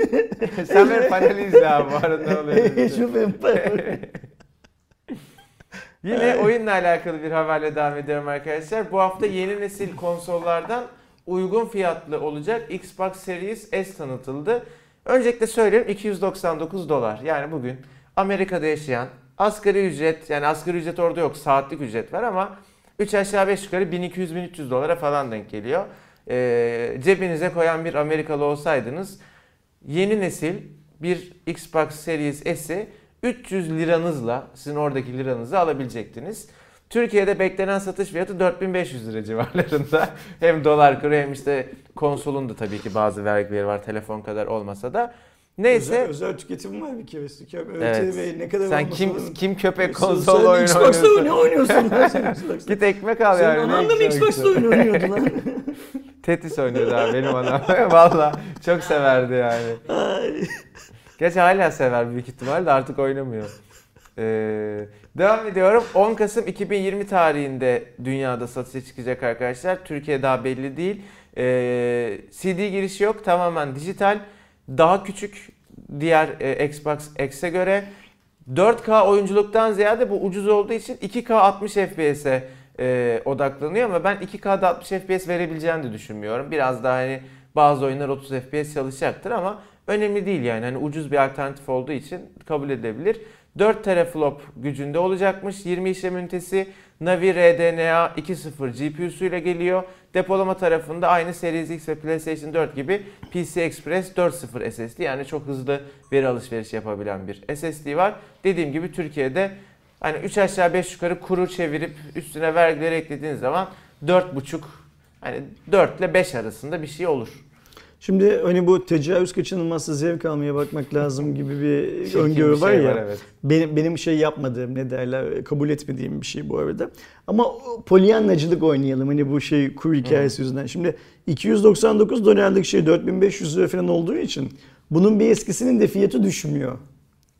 Sen benim paneli izle abi bu arada ne oluyor. Age of Empires. Yine oyunla alakalı bir haberle devam ediyorum arkadaşlar. Bu hafta yeni nesil konsollardan uygun fiyatlı olacak Xbox Series S tanıtıldı. Öncelikle söyleyeyim 299 dolar. Yani bugün Amerika'da yaşayan asgari ücret yani asgari ücret orada yok saatlik ücret var ama 3 aşağı 5 yukarı 1200-1300 dolara falan denk geliyor. Ee, cebinize koyan bir Amerikalı olsaydınız yeni nesil bir Xbox Series S'i 300 liranızla sizin oradaki liranızı alabilecektiniz. Türkiye'de beklenen satış fiyatı 4500 lira civarlarında. hem dolar kuru hem işte konsolun da tabii ki bazı vergileri var telefon kadar olmasa da. Neyse Özel, özel tüketim var bir kere. Tüketim, Evet. evet. ne kadar sen kim kim köpek konsol sen oyunu Xbox'ta oynuyorsun? ne oynuyorsun Xbox'ta? Git ekmek al Senin yani. anan da mı ne Xbox'ta oyun oynuyordu lan? Tetris oynuyordu abi benim anam. Valla çok severdi yani. Gerçi hala sever büyük ihtimalle artık oynamıyor. Ee, devam ediyorum. 10 Kasım 2020 tarihinde dünyada satışa çıkacak arkadaşlar. Türkiye daha belli değil. Ee, CD girişi yok. Tamamen dijital. Daha küçük diğer e, Xbox X'e göre. 4K oyunculuktan ziyade bu ucuz olduğu için 2K 60 FPS'e e, odaklanıyor ama ben 2K'da 60 FPS verebileceğini de düşünmüyorum. Biraz daha hani bazı oyunlar 30 FPS çalışacaktır ama önemli değil yani. Hani ucuz bir alternatif olduğu için kabul edilebilir. 4 teraflop gücünde olacakmış. 20 işlem ünitesi Navi RDNA 2.0 GPU'su ile geliyor. Depolama tarafında aynı Series X ve PlayStation 4 gibi PC Express 4.0 SSD yani çok hızlı veri alışverişi yapabilen bir SSD var. Dediğim gibi Türkiye'de hani 3 aşağı 5 yukarı kuru çevirip üstüne vergileri eklediğiniz zaman 4.5 hani 4 ile 5 arasında bir şey olur. Şimdi hani bu tecavüz kaçınılmazsa zevk almaya bakmak lazım gibi bir Çirkin öngörü bir şey var ya. evet. Benim, benim şey yapmadığım ne derler kabul etmediğim bir şey bu arada. Ama polyanlacılık oynayalım hani bu şey kur hikayesi yüzünden. Şimdi 299 dolarlık şey 4500 lira falan olduğu için bunun bir eskisinin de fiyatı düşmüyor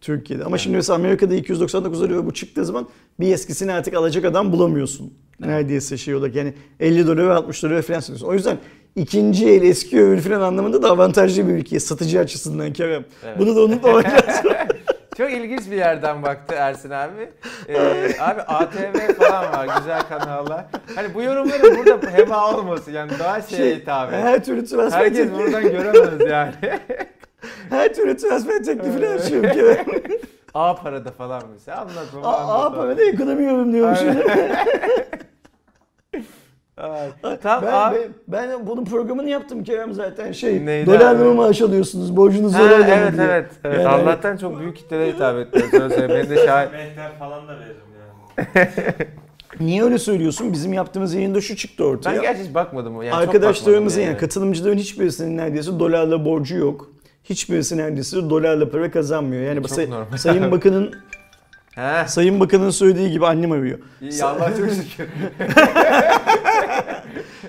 Türkiye'de. Ama şimdi mesela Amerika'da 299 lira bu çıktığı zaman bir eskisini artık alacak adam bulamıyorsun. Neredeyse şey olarak yani 50 dolar ve 60 dolar falan satıyorsun. O yüzden ikinci el eski ürün falan anlamında da avantajlı bir ülke satıcı açısından Kerem. Evet. Bunu da unutmamak lazım. Çok ilginç bir yerden baktı Ersin abi. Ee, abi ATV falan var güzel kanallar. Hani bu yorumların burada heba olmasın yani daha şeye Şey, hitap et. her türlü transfer Herkes buradan göremez yani. her türlü transfer teklifiyle açıyorum Kerem. A parada falan mesela anlat baba Aa, anlat. parada ekonomi yorumluyormuş. Ay, Tamam ben, abi. ben, ben bunun programını yaptım Kerem zaten şey. Neydi dolarla mı maaş alıyorsunuz? Borcunuzu Ha, orayla mı evet diye. evet. evet. Yani- Allah'tan çok büyük kitlere hitap söyle. Benim de şahit. Mehter falan da veririm yani. Niye öyle söylüyorsun? Bizim yaptığımız yayında şu çıktı ortaya. Ben gerçi hiç bakmadım. Yani çok Arkadaşlarımızın bakmadım yani katılımcıların hiçbirisinin neredeyse dolarla borcu yok. Hiçbirisi neredeyse dolarla para kazanmıyor. Yani Çok Say- normal. Sayın Bakan'ın He. Sayın Bakan'ın söylediği gibi annem arıyor. İyi Allah çok şükür.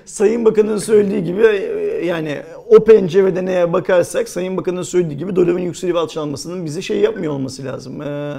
Sayın Bakan'ın söylediği gibi e, yani o pencereden eğer bakarsak Sayın Bakan'ın söylediği gibi doların yükselip alçalmasının bizi şey yapmıyor olması lazım. E,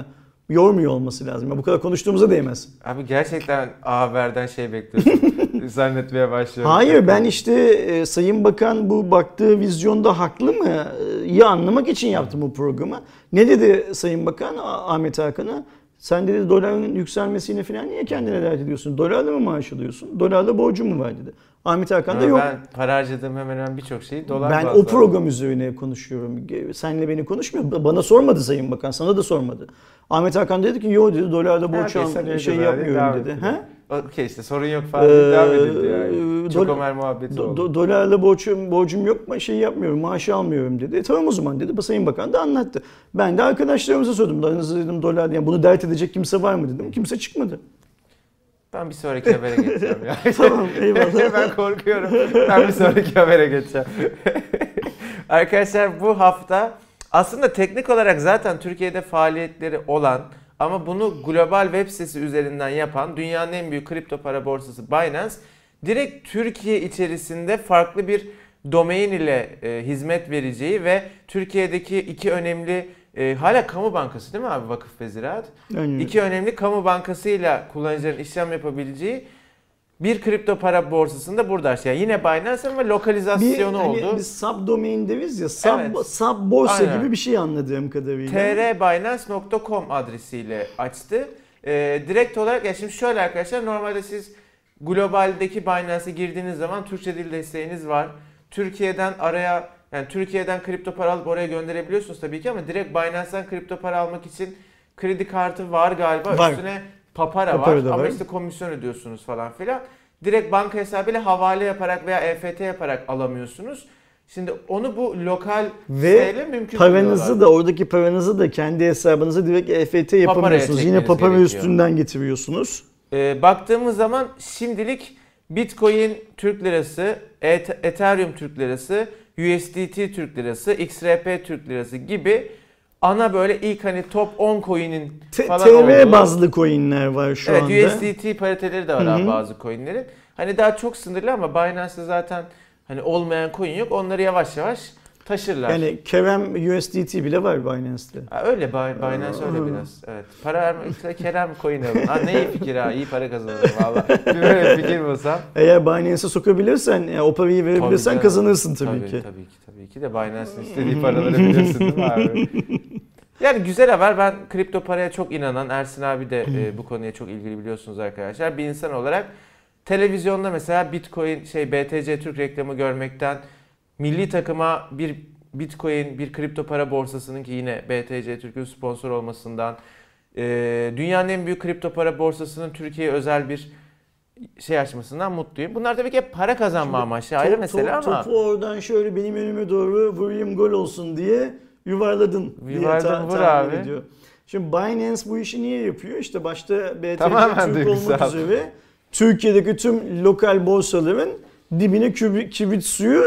yormuyor olması lazım. Ya bu kadar konuştuğumuza değmez. Abi gerçekten A Haber'den şey bekliyorsun. Zannetmeye başlıyorum. Hayır ben işte e, Sayın Bakan bu baktığı vizyonda haklı mı? İyi anlamak için yaptım bu programı. Ne dedi Sayın Bakan Ah- Ahmet Hakan'a? Sen dedi doların yükselmesine falan niye kendine dert ediyorsun? Dolarla mı maaş alıyorsun? Dolarla borcun mu var dedi. Ahmet Hakan da yok. Ben para harcadığım hemen hemen birçok şeyi dolar Ben o program üzerine konuşuyorum. Senle beni konuşmuyor. Bana sormadı Sayın Bakan. Sana da sormadı. Ahmet Hakan dedi ki yo dedi dolarda borç al şey yapmıyorum dedi. Ha? Okey işte sorun yok falan deyip devam edildi yani. Ee, Çok Ömer muhabbeti Do- oldu. do- dolarla borcum, borcum yok mu şey yapmıyorum maaşı almıyorum dedi. E, tamam o zaman dedi. Sayın Bakan da anlattı. Ben de arkadaşlarımıza sordum. Dolarınızı dedim dolar yani bunu dert edecek kimse var mı dedim. Kimse çıkmadı. Ben bir sonraki habere geçeceğim ya. Tamam eyvallah. ben korkuyorum. Ben bir sonraki habere geçeceğim. Arkadaşlar bu hafta aslında teknik olarak zaten Türkiye'de faaliyetleri olan ama bunu global web sitesi üzerinden yapan dünyanın en büyük kripto para borsası Binance direkt Türkiye içerisinde farklı bir domain ile e, hizmet vereceği ve Türkiye'deki iki önemli e, hala kamu bankası değil mi abi Vakıf ve Ziraat? Aynen. İki önemli kamu bankasıyla kullanıcıların işlem yapabileceği bir kripto para borsasında burada aşağı. Yine Binance ama bir, lokalizasyonu hani oldu. biz subdomain deriz ya sub, Evet. sub borsa Aynen. gibi bir şey anladığım kadarıyla. trbinance.com adresiyle açtı. Ee, direkt olarak ya şimdi şöyle arkadaşlar normalde siz globaldeki Binance'e girdiğiniz zaman Türkçe dil desteğiniz var. Türkiye'den araya yani Türkiye'den kripto para alıp oraya gönderebiliyorsunuz tabii ki ama direkt Binance'dan kripto para almak için kredi kartı var galiba. Var. Üstüne papara, Papara var ama var. işte komisyon ödüyorsunuz falan filan. Direkt banka hesabıyla havale yaparak veya EFT yaparak alamıyorsunuz. Şimdi onu bu lokal Ve mümkün Paranızı da oradaki paranızı da kendi hesabınıza direkt EFT yapamıyorsunuz. Yine papara gerekiyor. üstünden getiriyorsunuz. Ee, baktığımız zaman şimdilik Bitcoin Türk Lirası, Et- Ethereum Türk Lirası, USDT Türk Lirası, XRP Türk Lirası gibi ana böyle ilk hani top 10 coin'in T- falan TL bazlı coinler var şu evet, anda. USDT pariteleri de var Hı abi hı. bazı coin'lerin. Hani daha çok sınırlı ama Binance'da zaten hani olmayan coin yok. Onları yavaş yavaş taşırlar. Yani Kerem USDT bile var Binance'te. Ha, öyle Bi- Binance öyle biraz. Evet. Para vermek Kerem coin alın. Ha ne iyi fikir ha. iyi para kazanırım valla. Böyle fikir bulsam. Eğer Binance'e sokabilirsen, yani o parayı verebilirsen canım. kazanırsın tabii, ki. Tabii ki tabii ki de Binance'ın istediği paraları biliyorsun değil mi abi? Yani güzel haber. Ben kripto paraya çok inanan Ersin abi de e, bu konuya çok ilgili biliyorsunuz arkadaşlar. Bir insan olarak televizyonda mesela Bitcoin şey BTC Türk reklamı görmekten milli takıma bir Bitcoin bir kripto para borsasının ki yine BTC Türk'ün sponsor olmasından e, dünyanın en büyük kripto para borsasının Türkiye'ye özel bir şey açmasından mutluyum. Bunlar tabii ki hep para kazanma amaçlı ayrı Top- mesele top- ama Topu oradan şöyle benim önüme doğru vurayım gol olsun diye yuvarladın diye ta- vur tahmin abi. ediyor. Şimdi Binance bu işi niye yapıyor? İşte başta BTC Tamamen Türk duygusal. olmak üzere Türkiye'deki tüm lokal borsaların dibine kibrit suyu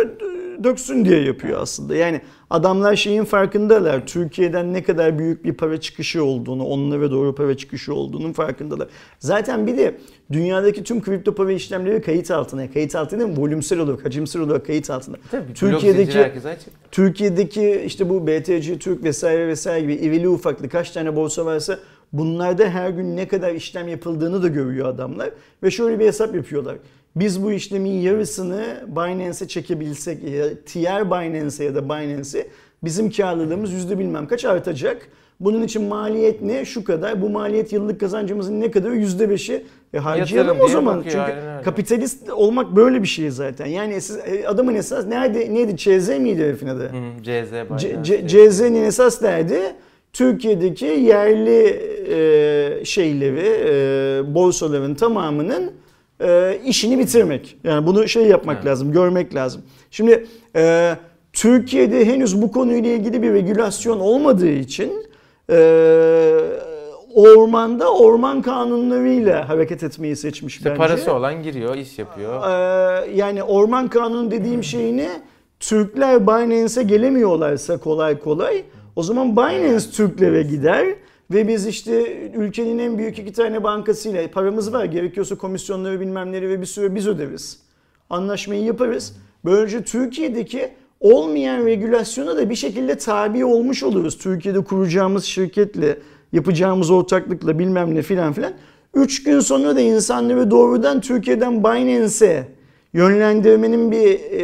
döksün diye yapıyor aslında. Yani adamlar şeyin farkındalar. Türkiye'den ne kadar büyük bir para çıkışı olduğunu, onlara doğru para çıkışı olduğunun farkındalar. Zaten bir de dünyadaki tüm kripto para işlemleri kayıt altına. Kayıt altına değil mi? Volümsel olarak, hacimsel olarak kayıt altında. Tabii, Türkiye'deki- açık. Türkiye'deki işte bu BTC Türk vesaire vesaire gibi irili ufaklı kaç tane borsa varsa bunlarda her gün ne kadar işlem yapıldığını da görüyor adamlar. Ve şöyle bir hesap yapıyorlar. Biz bu işlemin yarısını Binance'e çekebilsek, ya TR Binance'e ya da Binance'e bizim karlılığımız yüzde bilmem kaç artacak. Bunun için maliyet ne? Şu kadar. Bu maliyet yıllık kazancımızın ne kadar? Yüzde beşi. E harcayalım Yatırım o zaman. bakıyor, Çünkü aynen kapitalist olmak böyle bir şey zaten. Yani esas, e, adamın esas nerede neydi? ÇZ miydi herifin adı? Hı, CZ Binance. C- C- CZ'nin esas derdi Türkiye'deki yerli e, şeyleri, e, borsaların tamamının e, işini bitirmek. Yani bunu şey yapmak Evet. lazım, görmek lazım. Şimdi e, Türkiye'de henüz bu konuyla ilgili bir regülasyon olmadığı için e, ormanda orman kanunlarıyla hareket etmeyi seçmiş İşte bence. parası olan giriyor, iş yapıyor. Ee, yani orman kanunu dediğim şey ne? Türkler Binance'e gelemiyorlarsa kolay kolay o zaman Binance Türklere gider Ve biz işte ülkenin en büyük iki tane bankasıyla paramız var. Gerekiyorsa komisyonları bilmemleri ve bir süre biz öderiz. Anlaşmayı yaparız. Böylece Türkiye'deki olmayan regülasyona da bir şekilde tabi olmuş oluruz. Türkiye'de kuracağımız şirketle, yapacağımız ortaklıkla bilmem ne filan filan. Üç gün sonra da insanları doğrudan Türkiye'den Binance'e yönlendirmenin bir e,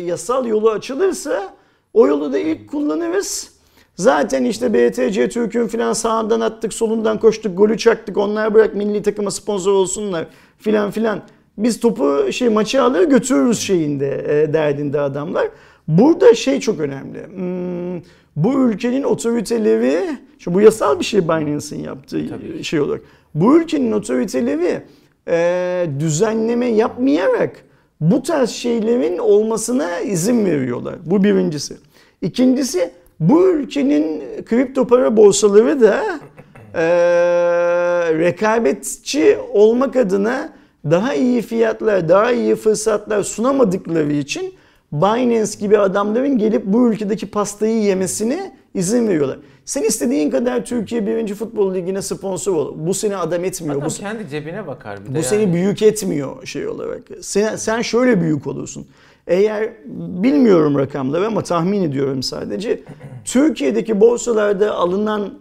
yasal yolu açılırsa o yolu da ilk kullanırız. Zaten işte BTC Türk'ün filan sağından attık, solundan koştuk, golü çaktık. Onlar bırak milli takıma sponsor olsunlar filan filan. Biz topu şey maçı alır götürürüz şeyinde e, derdinde adamlar. Burada şey çok önemli. Hmm, bu ülkenin otoriteleri, şu bu yasal bir şey Binance'in yaptığı Tabii. şey olarak. Bu ülkenin otoriteleri e, düzenleme yapmayarak bu tarz şeylerin olmasına izin veriyorlar. Bu birincisi. İkincisi bu ülkenin kripto para borsaları da e, rekabetçi olmak adına daha iyi fiyatlar, daha iyi fırsatlar sunamadıkları için Binance gibi adamların gelip bu ülkedeki pastayı yemesine izin veriyorlar. Sen istediğin kadar Türkiye 1. Futbol Ligi'ne sponsor ol. Bu seni adam etmiyor. Adam Bu, kendi cebine bakar bir de bu yani. seni büyük etmiyor şey olarak. Sen, sen şöyle büyük olursun. Eğer bilmiyorum rakamları ama tahmin ediyorum sadece. Türkiye'deki borsalarda alınan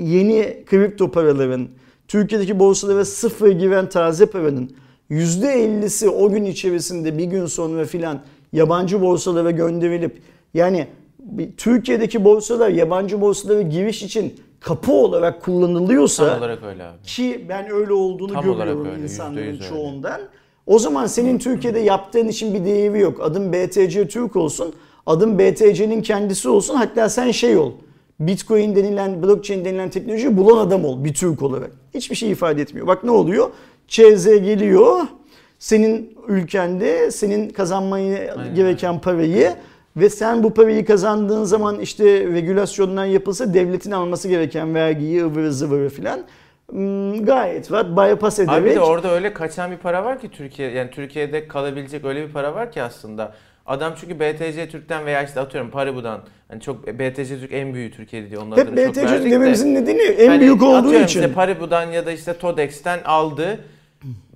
yeni kripto paraların, Türkiye'deki borsalara sıfır giren taze paranın %50'si o gün içerisinde bir gün sonra filan yabancı borsalara gönderilip yani Türkiye'deki borsalar yabancı borsalara giriş için kapı olarak kullanılıyorsa Tam olarak öyle abi. ki ben öyle olduğunu Tam görüyorum öyle, insanların yüz öyle. O zaman senin Türkiye'de yaptığın işin bir değeri yok. Adın BTC Türk olsun, adın BTC'nin kendisi olsun. Hatta sen şey ol. Bitcoin denilen, blockchain denilen teknolojiyi bulan adam ol bir Türk olarak. Hiçbir şey ifade etmiyor. Bak ne oluyor? ÇZ geliyor. Senin ülkende senin kazanmayı Aynen, gereken parayı ve sen bu parayı kazandığın zaman işte regülasyonlar yapılsa devletin alması gereken vergiyi ıvırı zıvırı filan gayet rahat bypass ederek Abi de orada öyle kaçan bir para var ki Türkiye yani Türkiye'de kalabilecek öyle bir para var ki aslında. Adam çünkü BTC Türk'ten veya işte atıyorum Paribu'dan hani çok BTC Türk en büyüğü Türkiye'de diye onun hep BTC de. dememizin nedeni en Hani büyük olduğu için. işte Paribu'dan ya da işte Todex'ten aldı.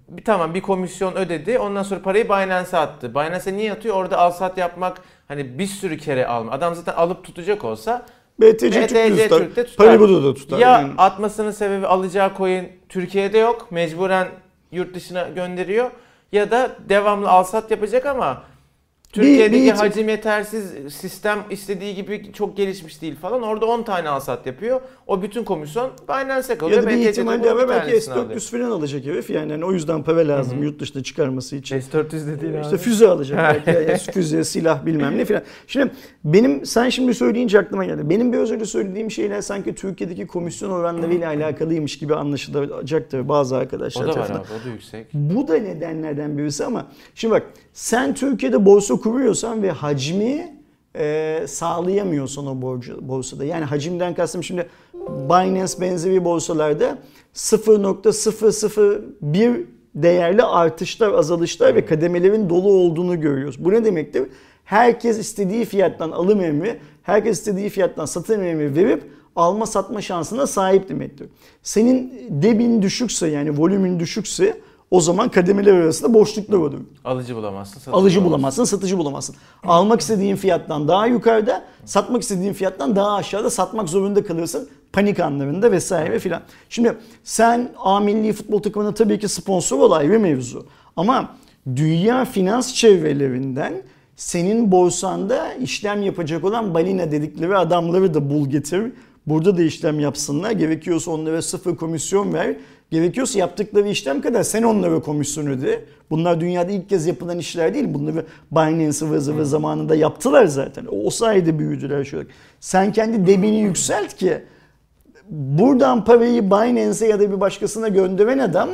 Bir tamam bir komisyon ödedi. Ondan sonra parayı Binance'a attı. Binance'a niye atıyor? Orada al sat yapmak hani bir sürü kere alma. Adam zaten alıp tutacak olsa BTC, BTC Türk tutar. Türk'te tutar. Paribu'da da tutar. ya Yani. atmasının sebebi alacağı coin Türkiye'de yok. Mecburen yurt dışına gönderiyor. Ya da devamlı alsat yapacak ama Türkiye'deki bir- hacim yetersiz, sistem istediği gibi çok gelişmiş değil falan. Orada 10 tane alsat yapıyor. O bütün komisyon Binance'e kalıyor. Ya da bir ihtimalle bir belki tanesini alıyor. S400 falan alacak herif yani. yani o yüzden para lazım yurt dışına çıkarması için. S400 dediğin İşte füze alacak belki. Yani füze, silah bilmem ne filan. Şimdi benim sen şimdi söyleyince aklıma geldi. Benim biraz önce söylediğim şeyler sanki Türkiye'deki komisyon oranlarıyla alakalıymış gibi anlaşılacaktır bazı arkadaşlar O da var abi, o da yüksek. Bu da nedenlerden birisi ama şimdi bak sen Türkiye'de borsa kuruyorsan ve hacmi e, sağlayamıyorsan o borcu, borsada. Yani hacimden kastım şimdi Binance benzeri borsalarda 0.001 değerli artışlar, azalışlar ve kademelerin dolu olduğunu görüyoruz. Bu ne demektir? Herkes istediği fiyattan alım emri, herkes istediği fiyattan satım emri verip alma satma şansına sahip demektir. Senin debin düşükse yani volümün düşükse o zaman kademeler arasında boşluklar olur. Alıcı bulamazsın, satıcı Alıcı bulamazsın. bulamazsın, satıcı bulamazsın. Almak istediğin fiyattan daha yukarıda, satmak istediğin fiyattan daha aşağıda satmak zorunda kalırsın. Panik anlarında vesaire filan. Şimdi sen A milli futbol takımına tabii ki sponsor ol ayrı mevzu. Ama dünya finans çevrelerinden senin borsanda işlem yapacak olan balina dedikleri adamları da bul getir. Burada da işlem yapsınlar. Gerekiyorsa onlara sıfır komisyon ver. Gerekiyorsa yaptıkları işlem kadar sen onlara komisyon öde. Bunlar dünyada ilk kez yapılan işler değil. Bunları Binance ıvır zıvır zamanında yaptılar zaten. O sayede büyüdüler şöyle. Sen kendi debini yükselt ki buradan parayı Binance'e ya da bir başkasına gönderen adam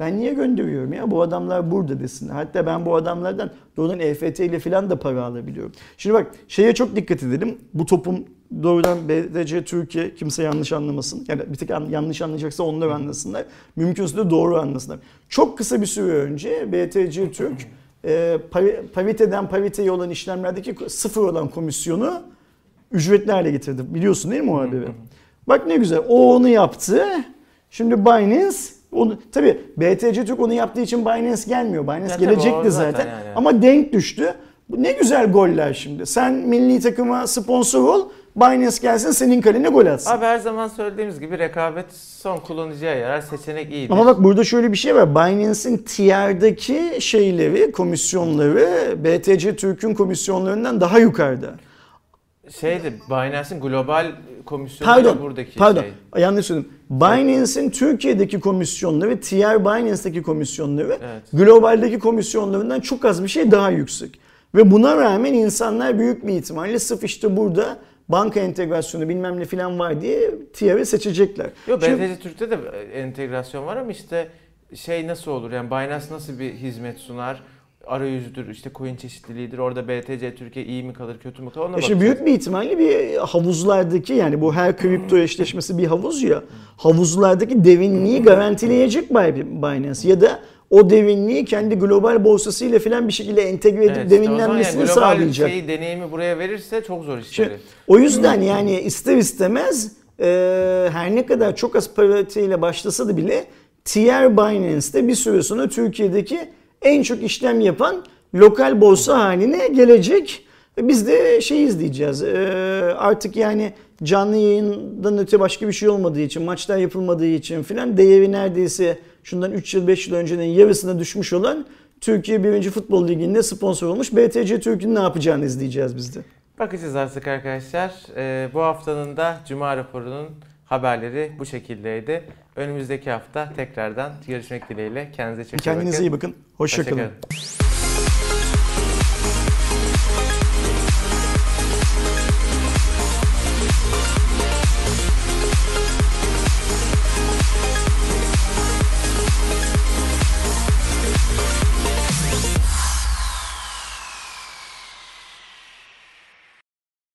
ben niye gönderiyorum ya bu adamlar burada desin. Hatta ben bu adamlardan doğrudan EFT ile falan da para alabiliyorum. Şimdi bak şeye çok dikkat edelim. Bu topum doğrudan BTC Türkiye kimse yanlış anlamasın. Yani bir tek an- yanlış anlayacaksa onlar anlasınlar. Mümkünse de doğru anlasınlar. Çok kısa bir süre önce BTC Türk e, pari- pariteden pariteye olan işlemlerdeki sıfır olan komisyonu ücretli hale getirdi. Biliyorsun değil mi o haberi? Bak ne güzel. O onu yaptı. Şimdi Binance onu tabii BTC Türk onu yaptığı için Binance gelmiyor. Binance Ya gelecekti zaten. zaten yani. Ama denk düştü. Ne güzel goller şimdi. Sen milli takıma sponsor ol. Binance gelsin senin kalene gol atsın. Abi her zaman söylediğimiz gibi rekabet son kullanıcıya yarar. Seçenek iyidir. Ama bak burada şöyle bir şey var. Binance'in TR'daki şeyleri, komisyonları BTC Türk'ün komisyonlarından daha yukarıda. Şeydi Binance'in global komisyonu Pardon, buradaki pardon. şey. Yanlış söyledim. Binance'in Türkiye'deki komisyonları, TR Binance'daki komisyonları Evet. globaldeki komisyonlarından çok az bir şey daha yüksek. Ve buna rağmen insanlar büyük bir ihtimalle sırf işte burada banka entegrasyonu bilmem ne falan var diye TR'ı seçecekler. Yok BTC Türk'te de entegrasyon var ama işte şey nasıl olur yani Binance nasıl bir hizmet sunar? Arayüzüdür, işte coin çeşitliliğidir. Orada BTC Türkiye iyi mi kalır, kötü mü kalır ona E Şimdi büyük bir ihtimalle bir havuzlardaki yani bu her kripto eşleşmesi bir havuz ya. Havuzlardaki derinliği garantileyecek Binance ya da o derinliği kendi global borsasıyla falan bir şekilde entegre edip Evet, işte zaman derinlenmesini yani global sağlayacak. şeyi, deneyimi buraya verirse çok zor Şimdi, işleri. o yüzden yani ister istemez e, her ne kadar çok az pariteyle başlasa da bile TR Binance'de bir süre sonra Türkiye'deki en çok işlem yapan lokal borsa haline gelecek. Biz de şey izleyeceğiz. e, artık yani canlı yayından öte başka bir şey olmadığı için, maçlar yapılmadığı için filan değeri neredeyse şundan 3 yıl 5 yıl öncenin yarısına düşmüş olan Türkiye 1. Futbol Ligi'nde sponsor olmuş BTC Türk'ün ne yapacağını izleyeceğiz biz de. Bakacağız artık arkadaşlar. Ee, bu haftanın da Cuma raporunun haberleri bu şekildeydi. Önümüzdeki hafta tekrardan görüşmek dileğiyle. Kendinize çok iyi bakın. Kendinize iyi bakın. Hoşçakalın. Hoşça